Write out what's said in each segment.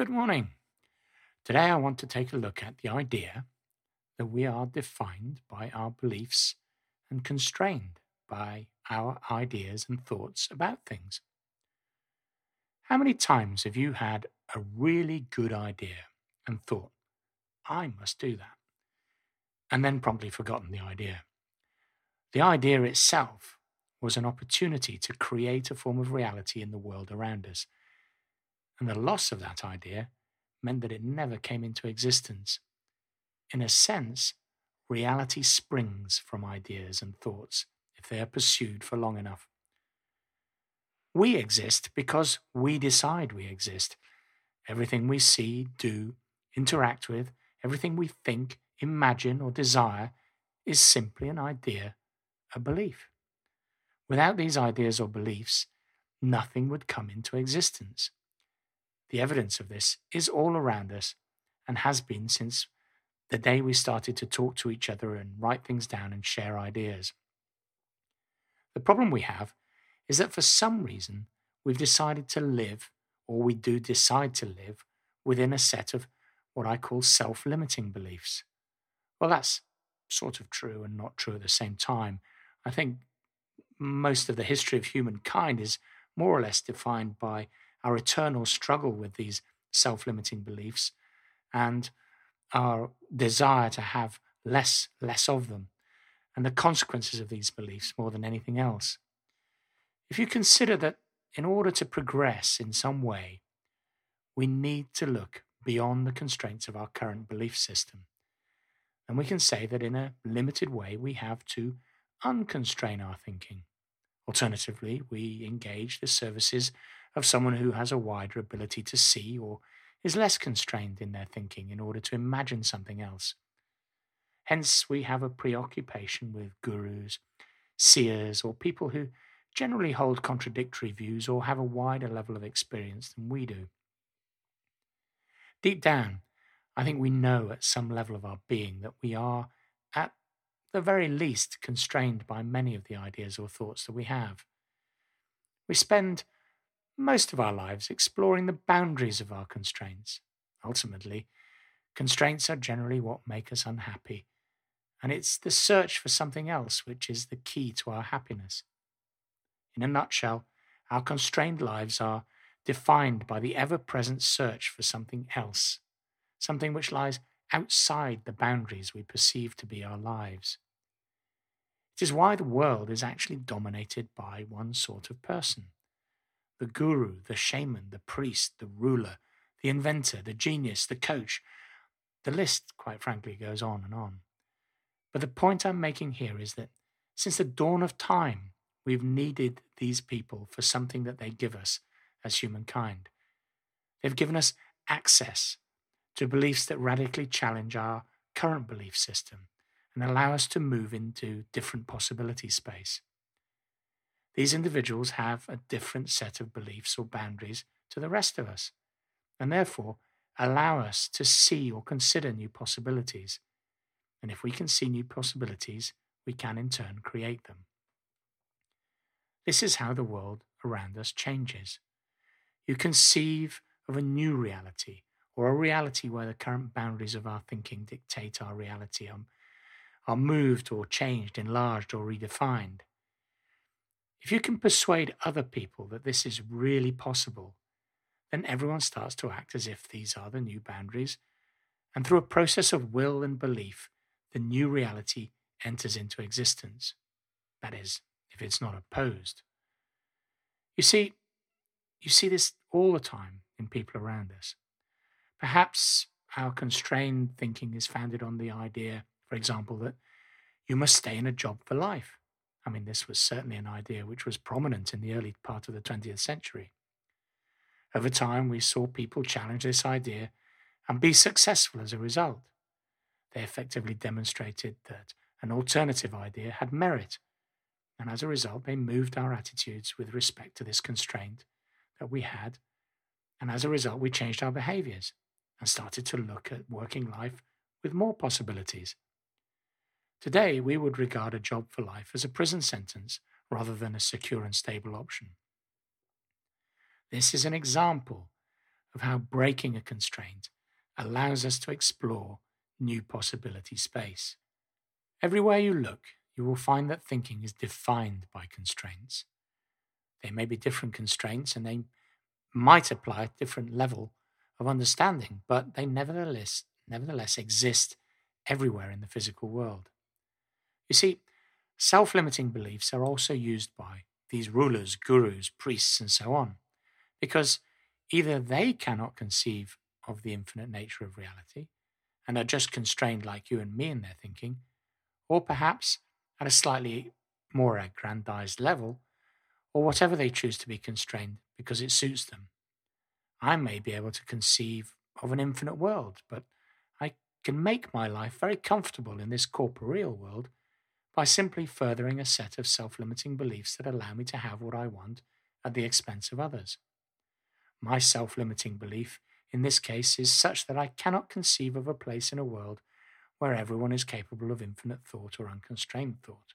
Good morning. Today I want to take a look at the idea that we are defined by our beliefs and constrained by our ideas and thoughts about things. How many times have you had a really good idea and thought, I must do that, and then promptly forgotten the idea? The idea itself was an opportunity to create a form of reality in the world around us. And the loss of that idea meant that it never came into existence. In a sense, reality springs from ideas and thoughts if they are pursued for long enough. We exist because we decide we exist. Everything we see, do, interact with, everything we think, imagine, or desire is simply an idea, a belief. Without these ideas or beliefs, nothing would come into existence. The evidence of this is all around us and has been since the day we started to talk to each other and write things down and share ideas. The problem we have is that for some reason we've decided to live, or we do decide to live, within a set of what I call self limiting beliefs. Well, that's sort of true and not true at the same time. I think most of the history of humankind is more or less defined by our eternal struggle with these self limiting beliefs and our desire to have less, less of them, and the consequences of these beliefs more than anything else. If you consider that in order to progress in some way, we need to look beyond the constraints of our current belief system. And we can say that in a limited way, we have to unconstrain our thinking. Alternatively, we engage the services of someone who has a wider ability to see or is less constrained in their thinking in order to imagine something else. Hence, we have a preoccupation with gurus, seers, or people who generally hold contradictory views or have a wider level of experience than we do. Deep down, I think we know at some level of our being that we are, at the very least, constrained by many of the ideas or thoughts that we have. We spend most of our lives exploring the boundaries of our constraints. Ultimately, constraints are generally what make us unhappy, and it's the search for something else which is the key to our happiness. In a nutshell, our constrained lives are defined by the ever present search for something else, something which lies outside the boundaries we perceive to be our lives. It is why the world is actually dominated by one sort of person the guru, the shaman, the priest, the ruler, the inventor, the genius, the coach. The list, quite frankly, goes on and on. But the point I'm making here is that since the dawn of time, we've needed these people for something that they give us as humankind. They've given us access to beliefs that radically challenge our current belief system and allow us to move into different possibility space. These individuals have a different set of beliefs or boundaries to the rest of us, and therefore allow us to see or consider new possibilities. And if we can see new possibilities, we can in turn create them. This is how the world around us changes. You conceive of a new reality, or a reality where the current boundaries of our thinking dictate our reality, are, are moved or changed, enlarged or redefined. If you can persuade other people that this is really possible, then everyone starts to act as if these are the new boundaries. And through a process of will and belief, the new reality enters into existence. That is, if it's not opposed. You see, you see this all the time in people around us. Perhaps our constrained thinking is founded on the idea, for example, that you must stay in a job for life. I mean, this was certainly an idea which was prominent in the early part of the 20th century. Over time, we saw people challenge this idea and be successful as a result. They effectively demonstrated that an alternative idea had merit, and as a result, they moved our attitudes with respect to this constraint that we had, and as a result, we changed our behaviors and started to look at working life with more possibilities. Today, we would regard a job for life as a prison sentence rather than a secure and stable option. This is an example of how breaking a constraint allows us to explore new possibility space. Everywhere you look, you will find that thinking is defined by constraints. They may be different constraints and they might apply a different level of understanding, but they nevertheless, nevertheless exist everywhere in the physical world. You see, self limiting beliefs are also used by these rulers, gurus, priests, and so on, because either they cannot conceive of the infinite nature of reality and are just constrained like you and me in their thinking, or perhaps at a slightly more aggrandized level, or whatever they choose to be constrained because it suits them. I may be able to conceive of an infinite world, but I can make my life very comfortable in this corporeal world by simply furthering a set of self limiting beliefs that allow me to have what I want at the expense of others. My self limiting belief in this case is such that I cannot conceive of a place in a world where everyone is capable of infinite thought or unconstrained thought.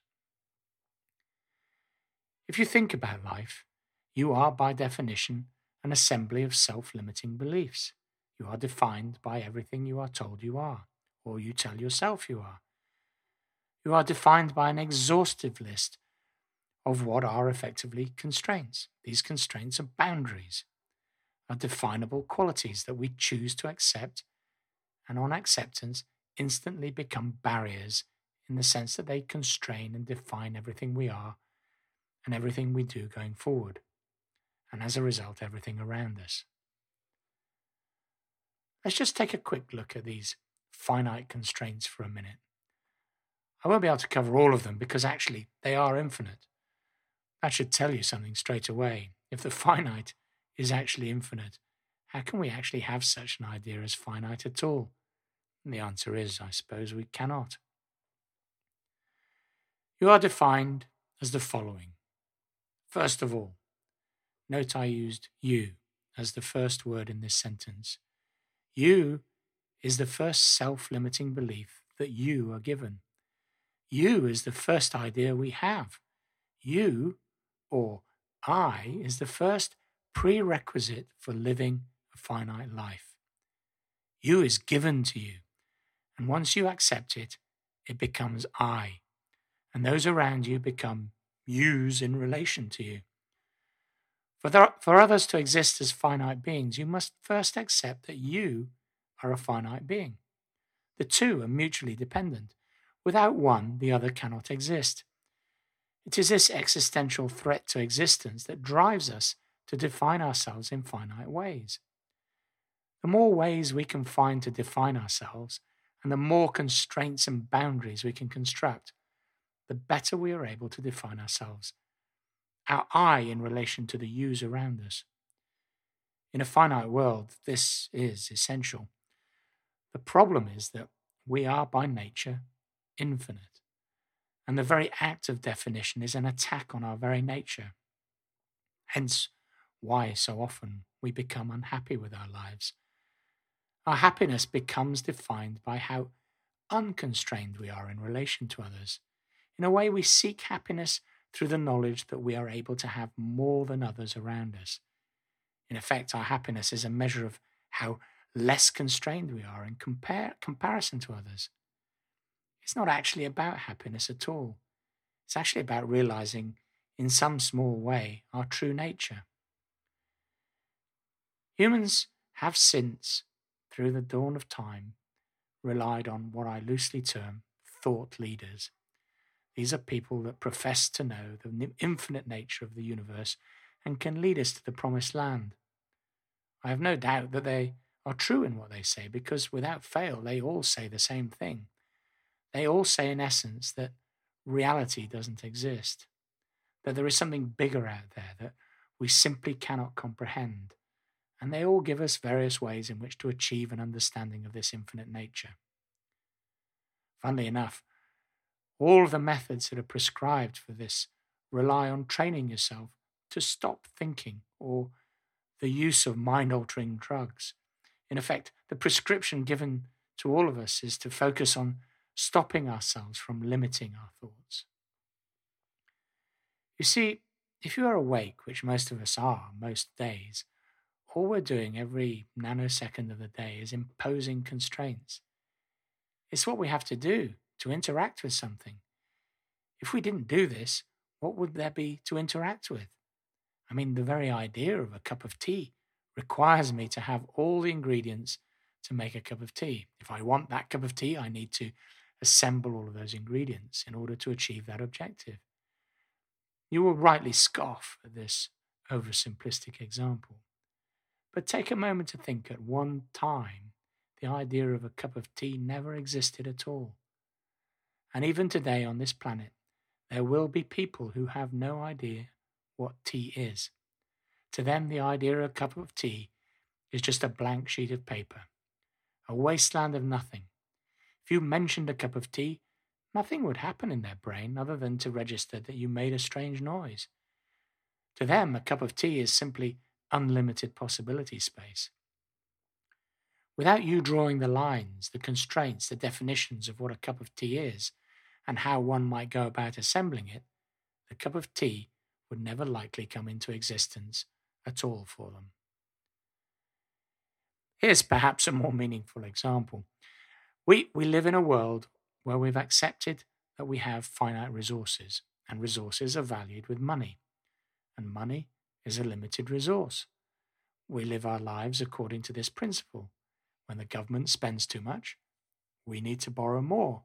If you think about life, you are by definition an assembly of self limiting beliefs. You are defined by everything you are told you are, or you tell yourself you are. You are defined by an exhaustive list of what are effectively constraints. These constraints are boundaries, are definable qualities that we choose to accept, and on acceptance, instantly become barriers in the sense that they constrain and define everything we are and everything we do going forward and as a result, everything around us. Let's just take a quick look at these finite constraints for a minute. I won't be able to cover all of them because actually they are infinite. That should tell you something straight away. If the finite is actually infinite, how can we actually have such an idea as finite at all? And the answer is, I suppose, we cannot. You are defined as the following. First of all, Note I used you as the first word in this sentence. You is the first self limiting belief that you are given. You is the first idea we have. You, or I, is the first prerequisite for living a finite life. You is given to you, and once you accept it, it becomes I, and those around you become yous in relation to you. For, for others to exist as finite beings, you must first accept that you are a finite being. The two are mutually dependent. Without one, the other cannot exist. It is this existential threat to existence that drives us to define ourselves in finite ways. The more ways we can find to define ourselves, and the more constraints and boundaries we can construct, the better we are able to define ourselves our I in relation to the yous around us. In a finite world, this is essential. The problem is that we are by nature infinite, and the very act of definition is an attack on our very nature. Hence, why so often we become unhappy with our lives. Our happiness becomes defined by how unconstrained we are in relation to others. In a way, we seek happiness through the knowledge that we are able to have more than others around us. In effect, our happiness is a measure of how less constrained we are in comparison to others. It's not actually about happiness at all. It's actually about realizing, in some small way, our true nature. Humans have since, through the dawn of time, relied on what I loosely term thought leaders these are people that profess to know the infinite nature of the universe and can lead us to the promised land. I have no doubt that they are true in what they say because without fail they all say the same thing. They all say, in essence, that reality doesn't exist, that there is something bigger out there that we simply cannot comprehend. And they all give us various ways in which to achieve an understanding of this infinite nature. Funnily enough, all the methods that are prescribed for this rely on training yourself to stop thinking or the use of mind altering drugs. In effect, the prescription given to all of us is to focus on stopping ourselves from limiting our thoughts. You see, if you are awake, which most of us are most days, all we're doing every nanosecond of the day is imposing constraints. It's what we have to do to interact with something. If we didn't do this, what would there be to interact with? I mean, the very idea of a cup of tea requires me to have all the ingredients to make a cup of tea. If I want that cup of tea, I need to assemble all of those ingredients in order to achieve that objective. You will rightly scoff at this oversimplistic example. But take a moment to think at one time, the idea of a cup of tea never existed at all. And even today on this planet, there will be people who have no idea what tea is. To them, the idea of a cup of tea is just a blank sheet of paper, a wasteland of nothing. If you mentioned a cup of tea, nothing would happen in their brain other than to register that you made a strange noise. To them, a cup of tea is simply unlimited possibility space. Without you drawing the lines, the constraints, the definitions of what a cup of tea is, and how one might go about assembling it, the cup of tea would never likely come into existence at all for them. Here's perhaps a more meaningful example. We, we live in a world where we've accepted that we have finite resources, and resources are valued with money, and money is a limited resource. We live our lives according to this principle. When the government spends too much, we need to borrow more.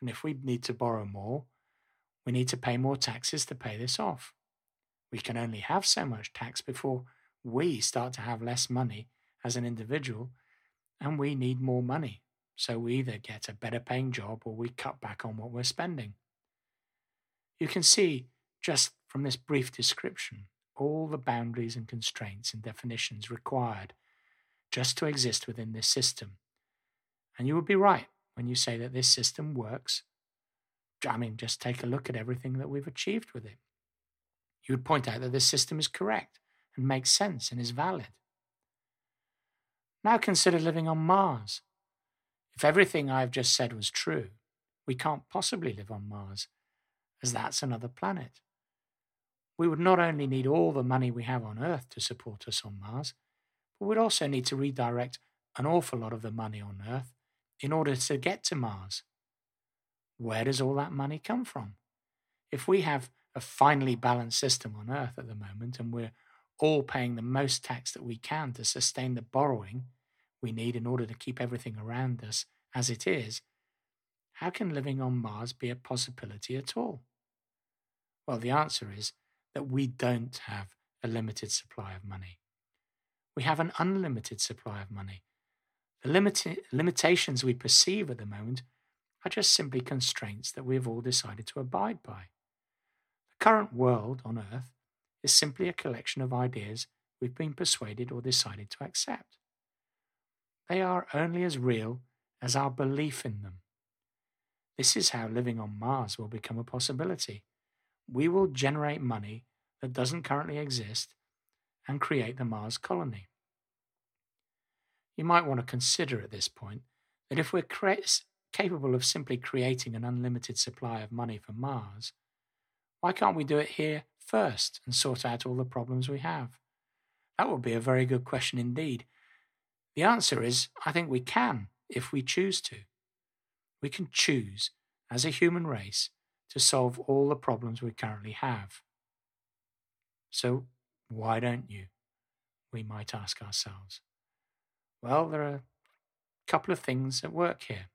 And if we need to borrow more, we need to pay more taxes to pay this off. We can only have so much tax before we start to have less money as an individual, and we need more money. So we either get a better paying job or we cut back on what we're spending. You can see just from this brief description all the boundaries and constraints and definitions required just to exist within this system. And you would be right when you say that this system works. I mean, just take a look at everything that we've achieved with it. You would point out that this system is correct and makes sense and is valid. Now consider living on Mars. If everything I've just said was true, we can't possibly live on Mars, as that's another planet we would not only need all the money we have on Earth to support us on Mars, but we'd also need to redirect an awful lot of the money on Earth in order to get to Mars. Where does all that money come from? If we have a finely balanced system on Earth at the moment and we're all paying the most tax that we can to sustain the borrowing we need in order to keep everything around us as it is, how can living on Mars be a possibility at all? Well, the answer is that we don't have a limited supply of money. We have an unlimited supply of money. The limit- limitations we perceive at the moment are just simply constraints that we have all decided to abide by. The current world on Earth is simply a collection of ideas we've been persuaded or decided to accept. They are only as real as our belief in them. This is how living on Mars will become a possibility we will generate money that doesn't currently exist and create the Mars colony. You might want to consider at this point that if we're cre- capable of simply creating an unlimited supply of money for Mars, why can't we do it here first and sort out all the problems we have? That would be a very good question indeed. The answer is I think we can if we choose to. We can choose, as a human race, to solve all the problems we currently have. So, why don't you? We might ask ourselves. Well, there are a couple of things at work here.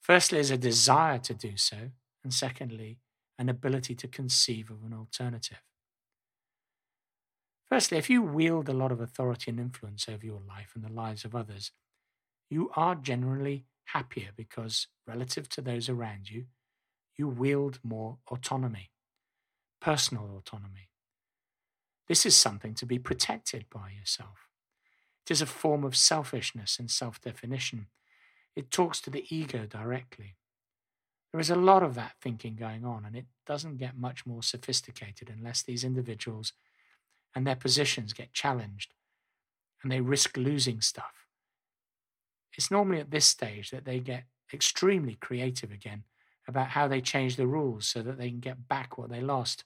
Firstly, is a desire to do so, and secondly, an ability to conceive of an alternative. Firstly, if you wield a lot of authority and influence over your life and the lives of others, you are generally happier because, relative to those around you, you wield more autonomy, personal autonomy. This is something to be protected by yourself. It is a form of selfishness and self definition. It talks to the ego directly. There is a lot of that thinking going on, and it doesn't get much more sophisticated unless these individuals and their positions get challenged and they risk losing stuff. It's normally at this stage that they get extremely creative again about how they change the rules so that they can get back what they lost.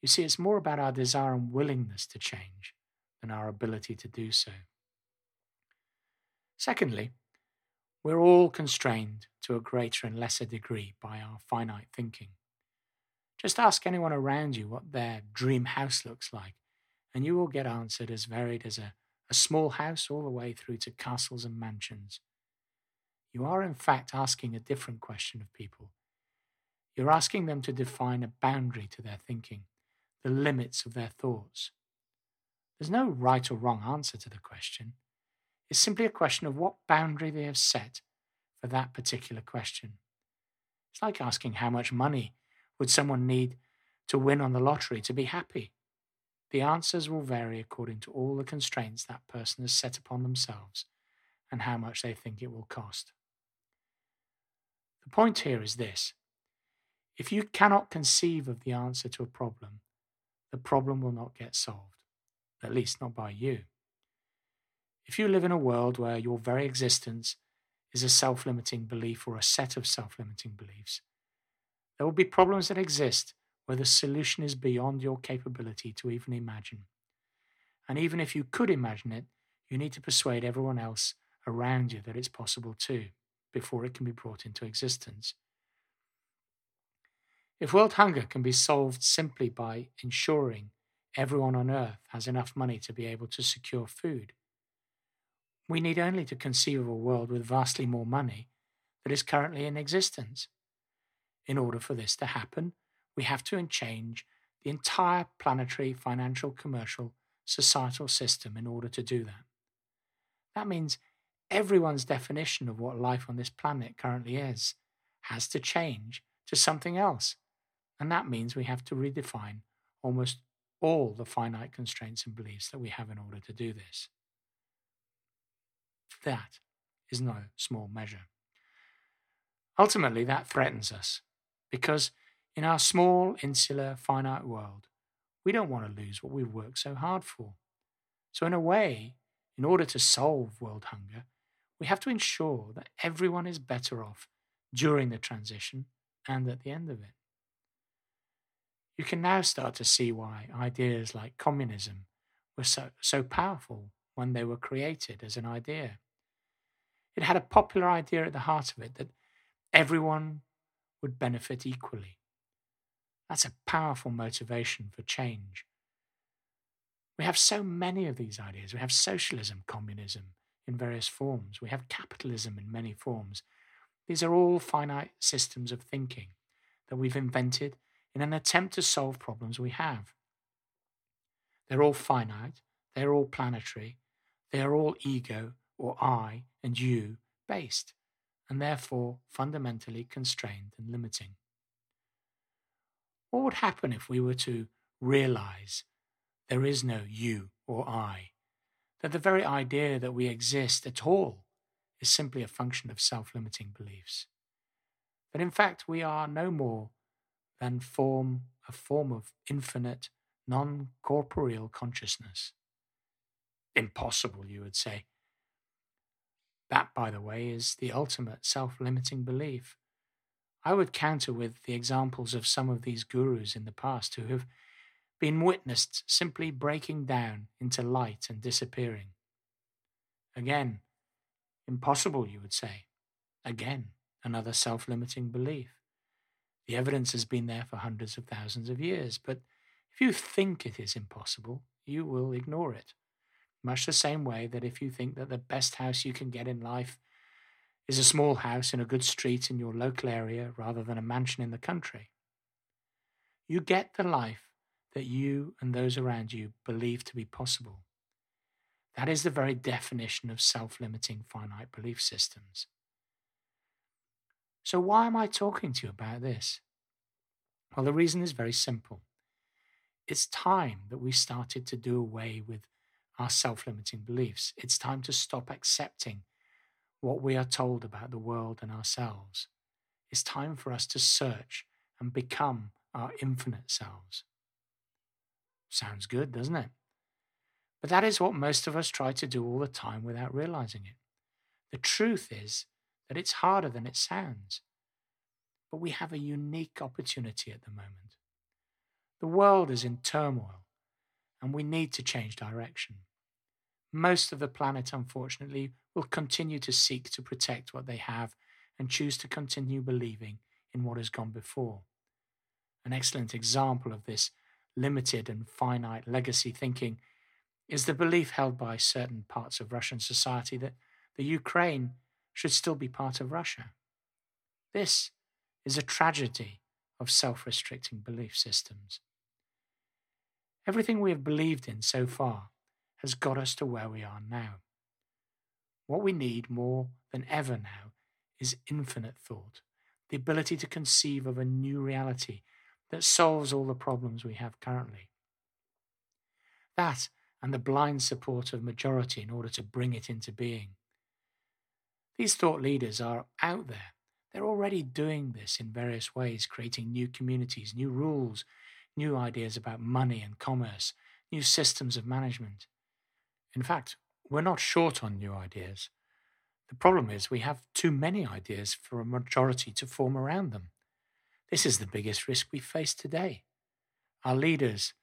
You see, it's more about our desire and willingness to change than our ability to do so. Secondly, we're all constrained to a greater and lesser degree by our finite thinking. Just ask anyone around you what their dream house looks like, and you will get answered as varied as a, a small house all the way through to castles and mansions. You are, in fact, asking a different question of people. You're asking them to define a boundary to their thinking, the limits of their thoughts. There's no right or wrong answer to the question. It's simply a question of what boundary they have set for that particular question. It's like asking how much money would someone need to win on the lottery to be happy. The answers will vary according to all the constraints that person has set upon themselves and how much they think it will cost. The point here is this if you cannot conceive of the answer to a problem, the problem will not get solved, at least not by you. If you live in a world where your very existence is a self limiting belief or a set of self limiting beliefs, there will be problems that exist where the solution is beyond your capability to even imagine. And even if you could imagine it, you need to persuade everyone else around you that it's possible too before it can be brought into existence. If world hunger can be solved simply by ensuring everyone on earth has enough money to be able to secure food, we need only to conceive of a world with vastly more money that is currently in existence. In order for this to happen, we have to change the entire planetary, financial, commercial, societal system in order to do that. That means everyone's definition of what life on this planet currently is has to change to something else. And that means we have to redefine almost all the finite constraints and beliefs that we have in order to do this. That is no small measure. Ultimately, that threatens us because in our small, insular, finite world, we don't want to lose what we've worked so hard for. So, in a way, in order to solve world hunger, we have to ensure that everyone is better off during the transition and at the end of it. You can now start to see why ideas like communism were so, so powerful when they were created as an idea. It had a popular idea at the heart of it that everyone would benefit equally. That's a powerful motivation for change. We have so many of these ideas. We have socialism, communism, in various forms. We have capitalism in many forms. These are all finite systems of thinking that we've invented in an attempt to solve problems we have. They're all finite, they're all planetary, they are all ego or I and you based, and therefore fundamentally constrained and limiting. What would happen if we were to realize there is no you or I that the very idea that we exist at all is simply a function of self limiting beliefs. That in fact we are no more than form a form of infinite, non corporeal consciousness. Impossible, you would say. That, by the way, is the ultimate self limiting belief. I would counter with the examples of some of these gurus in the past who have been witnessed simply breaking down into light and disappearing. Again, impossible, you would say. Again, another self limiting belief. The evidence has been there for hundreds of thousands of years, but if you think it is impossible, you will ignore it. Much the same way that if you think that the best house you can get in life is a small house in a good street in your local area rather than a mansion in the country, you get the life that you and those around you believe to be possible. That is the very definition of self limiting finite belief systems. So, why am I talking to you about this? Well, the reason is very simple. It's time that we started to do away with our self limiting beliefs. It's time to stop accepting what we are told about the world and ourselves. It's time for us to search and become our infinite selves. Sounds good, doesn't it? But that is what most of us try to do all the time without realizing it. The truth is that it's harder than it sounds. But we have a unique opportunity at the moment. The world is in turmoil, and we need to change direction. most of the planet, unfortunately, will continue to seek to protect what they have and choose to continue believing in what has gone before. An excellent example of this limited and finite legacy thinking is the belief held by certain parts of Russian society that the Ukraine should still be part of Russia. This is a tragedy of self restricting belief systems. Everything we have believed in so far has got us to where we are now. What we need more than ever now is infinite thought, the ability to conceive of a new reality that solves all the problems we have currently. That and the blind support of majority in order to bring it into being. These thought leaders are out there. They're already doing this in various ways, creating new communities, new rules, new ideas about money and commerce, new systems of management. In fact, we're not short on new ideas. The problem is we have too many ideas for a majority to form around them. This is the biggest risk we face today. Our leaders,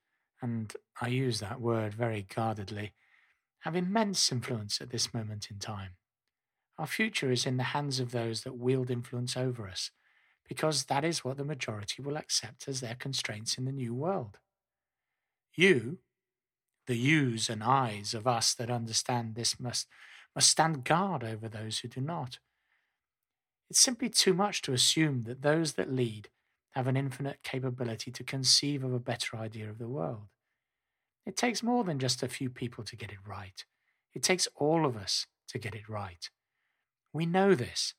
and I use that word very guardedly, have immense influence at this moment in time. Our future is in the hands of those that wield influence over us, because that is what the majority will accept as their constraints in the new world. You, the yous and I's of us that understand this, must, must stand guard over those who do not. It's simply too much to assume that those that lead have an infinite capability to conceive of a better idea of the world. It takes more than just a few people to get it right. It takes all of us to get it right. We know this,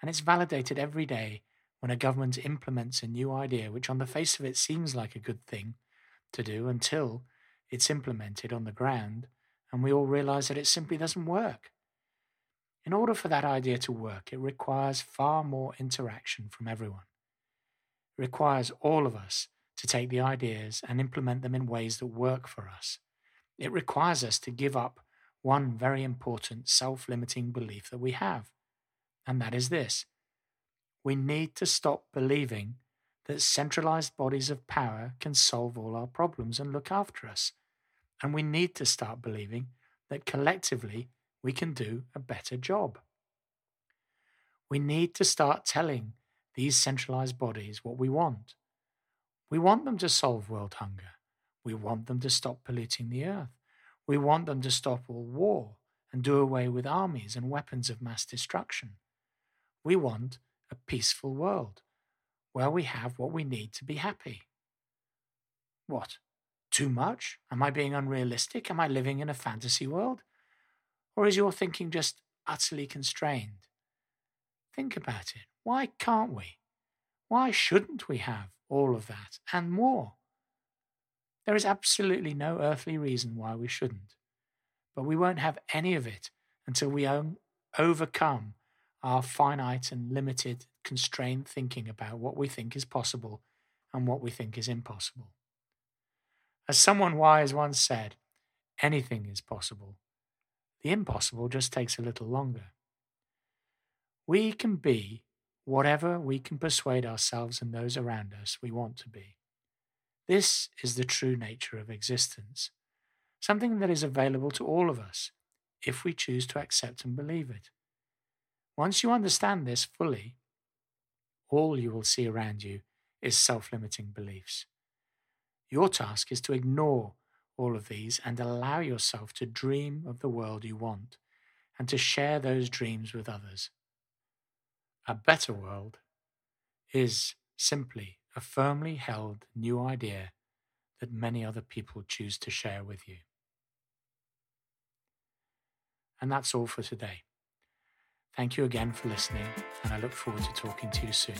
and it's validated every day when a government implements a new idea which, on the face of it, seems like a good thing to do until it's implemented on the ground and we all realize that it simply doesn't work. In order for that idea to work, it requires far more interaction from everyone. It requires all of us to take the ideas and implement them in ways that work for us. It requires us to give up one very important self limiting belief that we have, and that is this we need to stop believing that centralized bodies of power can solve all our problems and look after us. And we need to start believing that collectively we can do a better job. We need to start telling these centralized bodies what we want we want them to solve world hunger. We want them to stop polluting the earth. We want them to stop all war and do away with armies and weapons of mass destruction. We want a peaceful world where we have what we need to be happy. What? Too much? Am I being unrealistic? Am I living in a fantasy world? Or is your thinking just utterly constrained? Think about it. Why can't we? Why shouldn't we have all of that, and more. There is absolutely no earthly reason why we shouldn't, but we won't have any of it until we overcome our finite and limited, constrained thinking about what we think is possible and what we think is impossible. As someone wise once said, anything is possible. The impossible just takes a little longer. We can be whatever we can persuade ourselves and those around us we want to be. This is the true nature of existence, something that is available to all of us if we choose to accept and believe it. Once you understand this fully, all you will see around you is self limiting beliefs. Your task is to ignore all of these and allow yourself to dream of the world you want and to share those dreams with others. A better world is simply a firmly held new idea that many other people choose to share with you. And that's all for today. Thank you again for listening, and I look forward to talking to you soon.